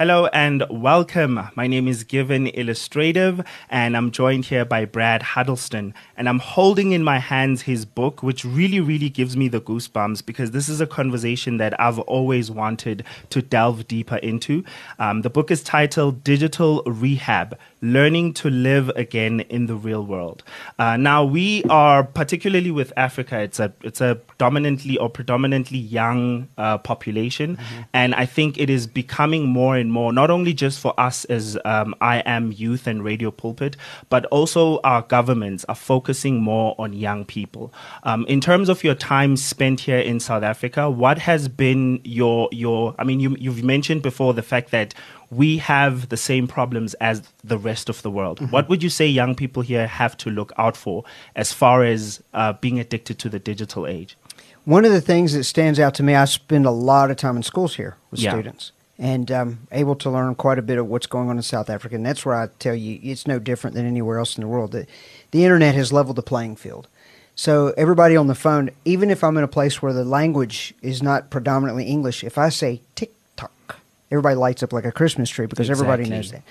Hello and welcome. My name is Given Illustrative, and I'm joined here by Brad Huddleston. And I'm holding in my hands his book, which really, really gives me the goosebumps because this is a conversation that I've always wanted to delve deeper into. Um, the book is titled Digital Rehab Learning to Live Again in the Real World. Uh, now, we are, particularly with Africa, it's a, it's a dominantly or predominantly young uh, population. Mm-hmm. And I think it is becoming more and more, not only just for us as um, I am youth and radio pulpit, but also our governments are focusing more on young people. Um, in terms of your time spent here in South Africa, what has been your your? I mean, you, you've mentioned before the fact that we have the same problems as the rest of the world. Mm-hmm. What would you say young people here have to look out for as far as uh, being addicted to the digital age? One of the things that stands out to me, I spend a lot of time in schools here with yeah. students and um, able to learn quite a bit of what's going on in South Africa. And that's where I tell you it's no different than anywhere else in the world. The, the internet has leveled the playing field. So everybody on the phone, even if I'm in a place where the language is not predominantly English, if I say TikTok, everybody lights up like a Christmas tree because exactly. everybody knows that.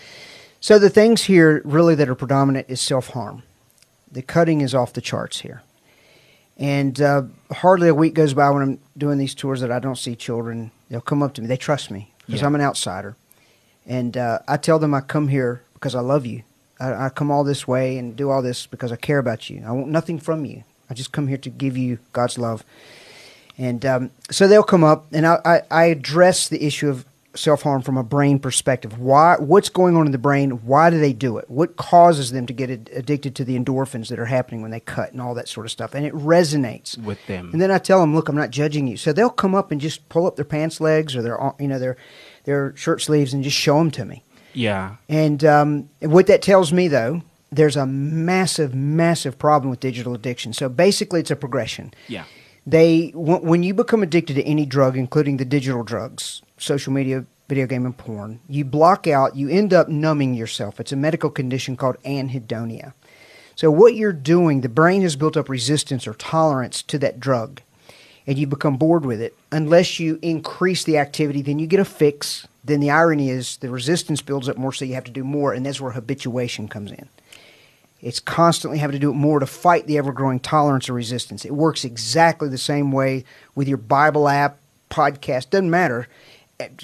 So the things here really that are predominant is self harm. The cutting is off the charts here. And uh, hardly a week goes by when I'm doing these tours that I don't see children. They'll come up to me. They trust me because yeah. I'm an outsider. And uh, I tell them I come here because I love you. I, I, come all this way and do all this because I care about you. I want nothing from you. I just come here to give you God's love. And um, so they'll come up, and I, I, I address the issue of self harm from a brain perspective. Why? What's going on in the brain? Why do they do it? What causes them to get addicted to the endorphins that are happening when they cut and all that sort of stuff? And it resonates with them. And then I tell them, look, I'm not judging you. So they'll come up and just pull up their pants legs or their you know their their shirt sleeves and just show them to me. Yeah. And um, what that tells me though. There's a massive, massive problem with digital addiction. So basically, it's a progression. Yeah they when you become addicted to any drug including the digital drugs social media, video game, and porn. You block out, you end up numbing yourself. It's a medical condition called anhedonia. So, what you're doing, the brain has built up resistance or tolerance to that drug, and you become bored with it. Unless you increase the activity, then you get a fix. Then the irony is the resistance builds up more, so you have to do more, and that's where habituation comes in. It's constantly having to do it more to fight the ever growing tolerance or resistance. It works exactly the same way with your Bible app, podcast, doesn't matter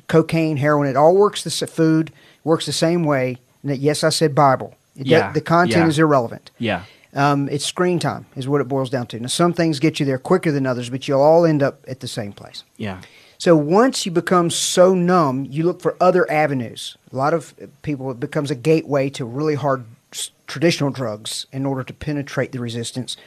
cocaine, heroin, it all works the food works the same way. That yes, I said Bible. It, yeah, the content yeah. is irrelevant. Yeah. Um, it's screen time is what it boils down to. Now, some things get you there quicker than others, but you'll all end up at the same place. Yeah. So once you become so numb, you look for other avenues. A lot of people, it becomes a gateway to really hard traditional drugs in order to penetrate the resistance.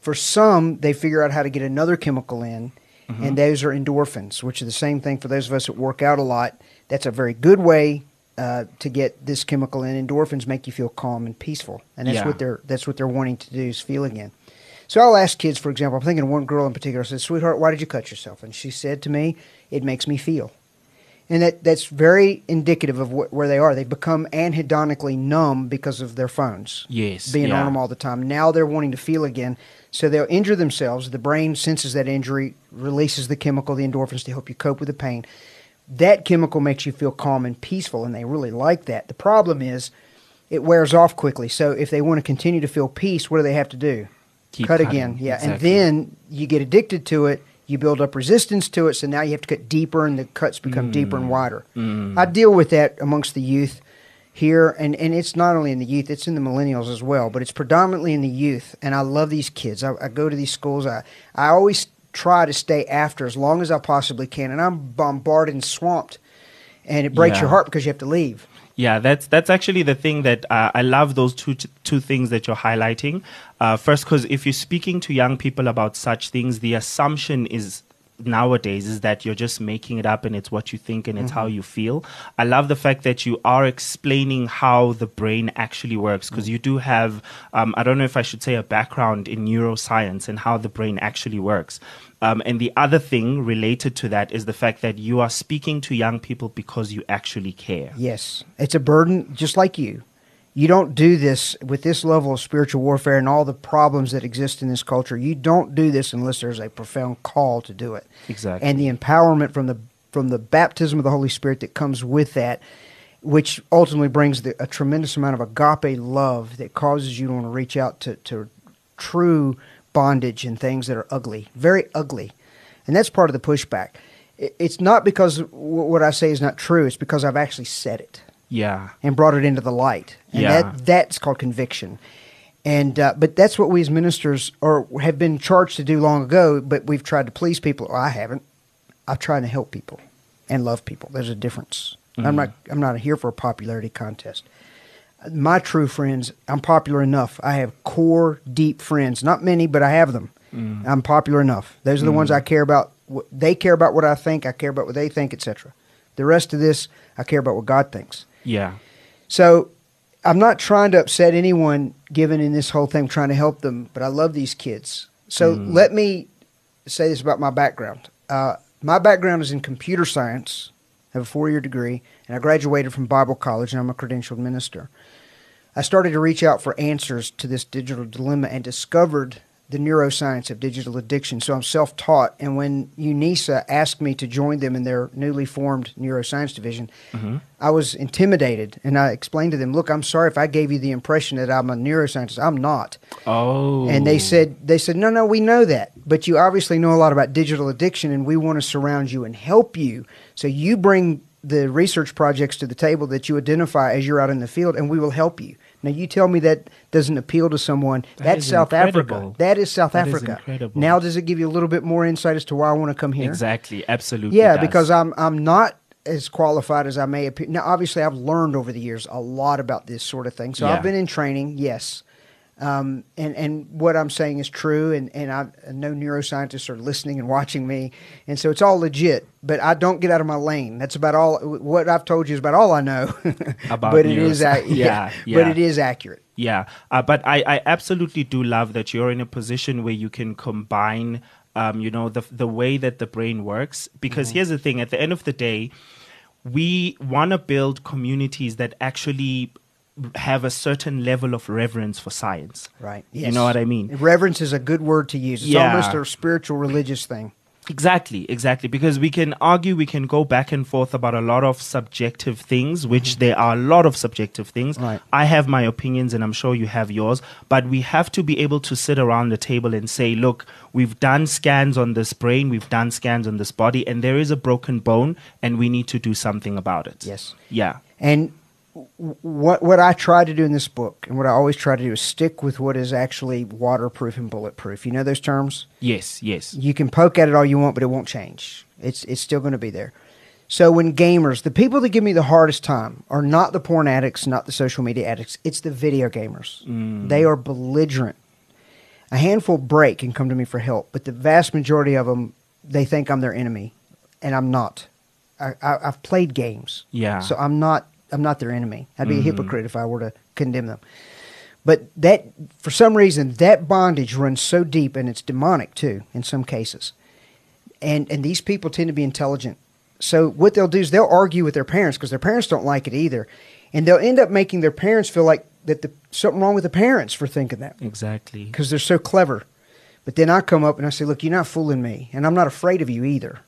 For some, they figure out how to get another chemical in Mm-hmm. And those are endorphins, which are the same thing for those of us that work out a lot. That's a very good way uh, to get this chemical in. Endorphins make you feel calm and peaceful, and that's yeah. what they're that's what they're wanting to do is feel again. So I'll ask kids, for example, I'm thinking of one girl in particular. I said, "Sweetheart, why did you cut yourself?" And she said to me, "It makes me feel." And that, that's very indicative of wh- where they are. They become anhedonically numb because of their phones. Yes. Being yeah. on them all the time. Now they're wanting to feel again. So they'll injure themselves. The brain senses that injury, releases the chemical, the endorphins, to help you cope with the pain. That chemical makes you feel calm and peaceful, and they really like that. The problem is it wears off quickly. So if they want to continue to feel peace, what do they have to do? Keep cut cutting. again. Yeah. Exactly. And then you get addicted to it. You build up resistance to it. So now you have to cut deeper, and the cuts become mm. deeper and wider. Mm. I deal with that amongst the youth here, and, and it's not only in the youth, it's in the millennials as well, but it's predominantly in the youth. And I love these kids. I, I go to these schools. I, I always try to stay after as long as I possibly can, and I'm bombarded and swamped, and it breaks yeah. your heart because you have to leave. Yeah, that's that's actually the thing that uh, I love those two two things that you're highlighting. Uh, first, because if you're speaking to young people about such things, the assumption is nowadays is that you're just making it up and it's what you think and it's mm-hmm. how you feel. I love the fact that you are explaining how the brain actually works because mm-hmm. you do have, um, I don't know if I should say, a background in neuroscience and how the brain actually works. Um, and the other thing related to that is the fact that you are speaking to young people because you actually care. Yes, it's a burden just like you you don't do this with this level of spiritual warfare and all the problems that exist in this culture. You don't do this unless there's a profound call to do it. Exactly. And the empowerment from the from the baptism of the Holy Spirit that comes with that, which ultimately brings the, a tremendous amount of agape love that causes you to want to reach out to, to true bondage and things that are ugly, very ugly. And that's part of the pushback. It's not because what I say is not true, it's because I've actually said it. Yeah. And brought it into the light. And Yeah. that, that's called conviction. And uh, but that's what we as ministers or have been charged to do long ago. But we've tried to please people. I haven't. I've tried to help people and love people. There's a difference. I'm mm-hmm. not. I'm not here for a popularity contest. My true friends. I'm popular enough. I have core, deep friends. Not many, but I have them. Mm. I'm popular enough. Those are the ones mm. I care about. They care about what I think. I care about what they think, etc. The rest of this, I care about what God thinks. Yeah. So I'm not trying to upset anyone given in this whole thing, I'm trying to help them, but I love these kids. So let me say this about my background. Uh, my background is in computer science. I have a four year degree, and I graduated from Bible college, and I'm a credentialed minister. I started to reach out for answers to this digital dilemma and discovered the neuroscience of digital addiction. So I'm self taught. And when UNISA asked me to join them in their newly formed neuroscience division, mm-hmm. I was intimidated. And I explained to them, look, I'm sorry if I gave you the impression that I'm a neuroscientist. I'm not. Oh. And they said, they said, no, no, we know that, but you obviously know a lot about digital addiction, and we want to surround you and help you. So you bring the research projects to the table that you identify as you're out in the field, and we will help you. Now you tell me that doesn't appeal to someone. That That's is South Africa. That is South That is Africa. incredible. Now does it give you a little bit more insight as to why I want to come here? Exactly. Absolutely. Yeah, does. because I'm I'm not as qualified as I may appear. Now, obviously, I've learned over the years a lot about this sort of thing. So Yeah. I've been in training, yes, um, and and what I'm saying is true. And and I, I know neuroscientists are listening and watching me, and so it's all legit. But I don't get out of my lane. That's about all. What I've told you is about all I know. About but it is, ac- yeah, yeah, but it is accurate. Yeah, uh, but I, I absolutely do love that you're in a position where you can combine, um, you know, the the way that the brain works. Because Mm-hmm. here's the thing: at the end of the day, we want to build communities that actually have a certain level of reverence for science. Right. You know what I mean? Reverence is a good word to use. It's Yeah. almost a spiritual religious thing. Exactly, exactly. Because we can argue, we can go back and forth about a lot of subjective things, which mm-hmm. there are a lot of subjective things. Right. I have my opinions, and I'm sure you have yours. But we have to be able to sit around the table and say, look, we've done scans on this brain, we've done scans on this body, and there is a broken bone, and we need to do something about it. Yes. Yeah. And what what I try to do in this book, and what I always try to do, is stick with what is actually waterproof and bulletproof. You know those terms. Yes. Yes. You can poke at it all you want, but it won't change. It's it's still going to be there. So when gamers, the people that give me the hardest time are not the porn addicts, not the social media addicts. It's the video gamers. Mm. They are belligerent. A handful break and come to me for help, but the vast majority of them, they think I'm their enemy, and I'm not. I, I, I've played games. Yeah. So I'm not I'm not their enemy. I'd be a mm-hmm. hypocrite if I were to condemn them. But that for some reason that bondage runs so deep and it's demonic too in some cases. And and these people tend to be intelligent. So what they'll do is they'll argue with their parents because their parents don't like it either. And they'll end up making their parents feel like that the, something wrong with the parents for thinking that Exactly. because they're so clever. But then I come up and I say, "Look, you're not fooling me, and I'm not afraid of you either.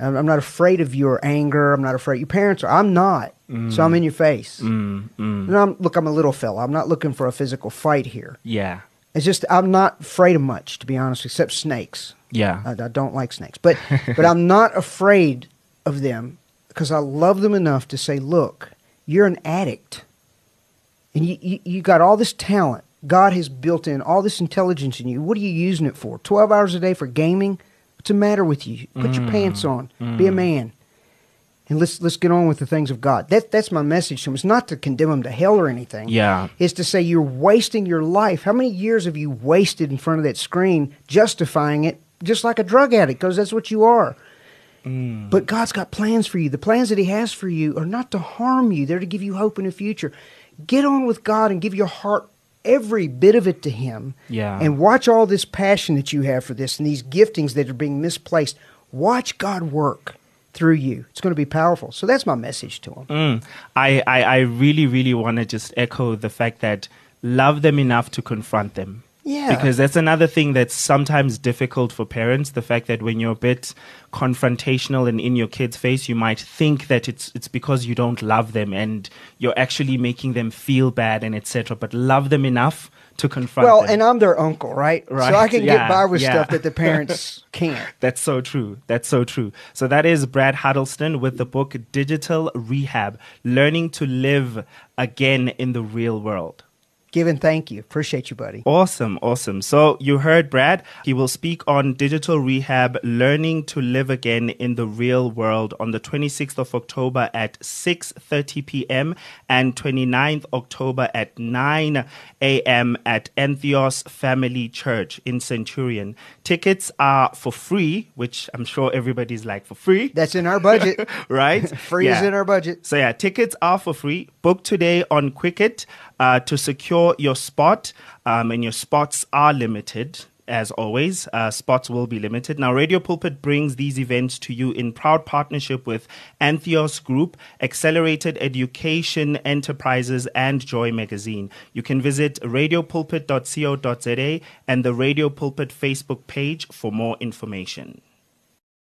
I'm I'm not afraid of your anger. I'm not afraid. Your parents are. I'm not. So I'm in your face. Mm, mm. And I'm, look, I'm a little fella. I'm not looking for a physical fight here. Yeah. It's just I'm not afraid of much, to be honest, except snakes. Yeah. I, I don't like snakes, but but I'm not afraid of them because I love them enough to say, look, you're an addict, and you, you you got all this talent. God has built in all this intelligence in you. What are you using it for? Twelve hours a day for gaming? What's the matter with you? Put your mm. pants on. Mm. Be a man. And let's let's get on with the things of God. That that's my message to him. It's not to condemn him to hell or anything Yeah. is to say you're wasting your life. How many years have you wasted in front of that screen justifying it just like a drug addict because that's what you are. Mm. But God's got plans for you. The plans that He has for you are not to harm you, they're to give you hope in the future. Get on with God and give your heart every bit of it to Him. Yeah. And watch all this passion that you have for this and these giftings that are being misplaced. Watch God work through you. It's going to be powerful. So that's my message to Him. Mm. I, I, I really, really want to just echo the fact that love them enough to confront them. Yeah. Because that's another thing that's sometimes difficult for parents. The fact that when you're a bit confrontational and in your kid's face, you might think that it's it's because you don't love them and you're actually making them feel bad and etc. But love them enough to confront Well, them. and I'm their uncle, right? Right, So I can yeah, get by with yeah. stuff that the parents can't. That's so true. That's so true. So that is Brad Huddleston with the book Digital Rehab: Learning to Live Again in the Real World. Give and thank you. Appreciate you, buddy. Awesome, awesome. So you heard Brad. He will speak on digital rehab, learning to live again in the real world on the 26th of October at 6:30 p.m. and 29th October at 9 a.m. at Entheos Family Church in Centurion. Tickets are for free, which I'm sure everybody's like for free, That's in our budget. right? Free is in our budget. So yeah, tickets are for free. Book today on Quicket uh, to secure your spot, um, and your spots are limited. As always, uh, spots will be limited. Now, Radio Pulpit brings these events to you in proud partnership with Entheos Group, Accelerated Education Enterprises, and Joy Magazine. You can visit radiopulpit.co.za and the Radio Pulpit Facebook page for more information.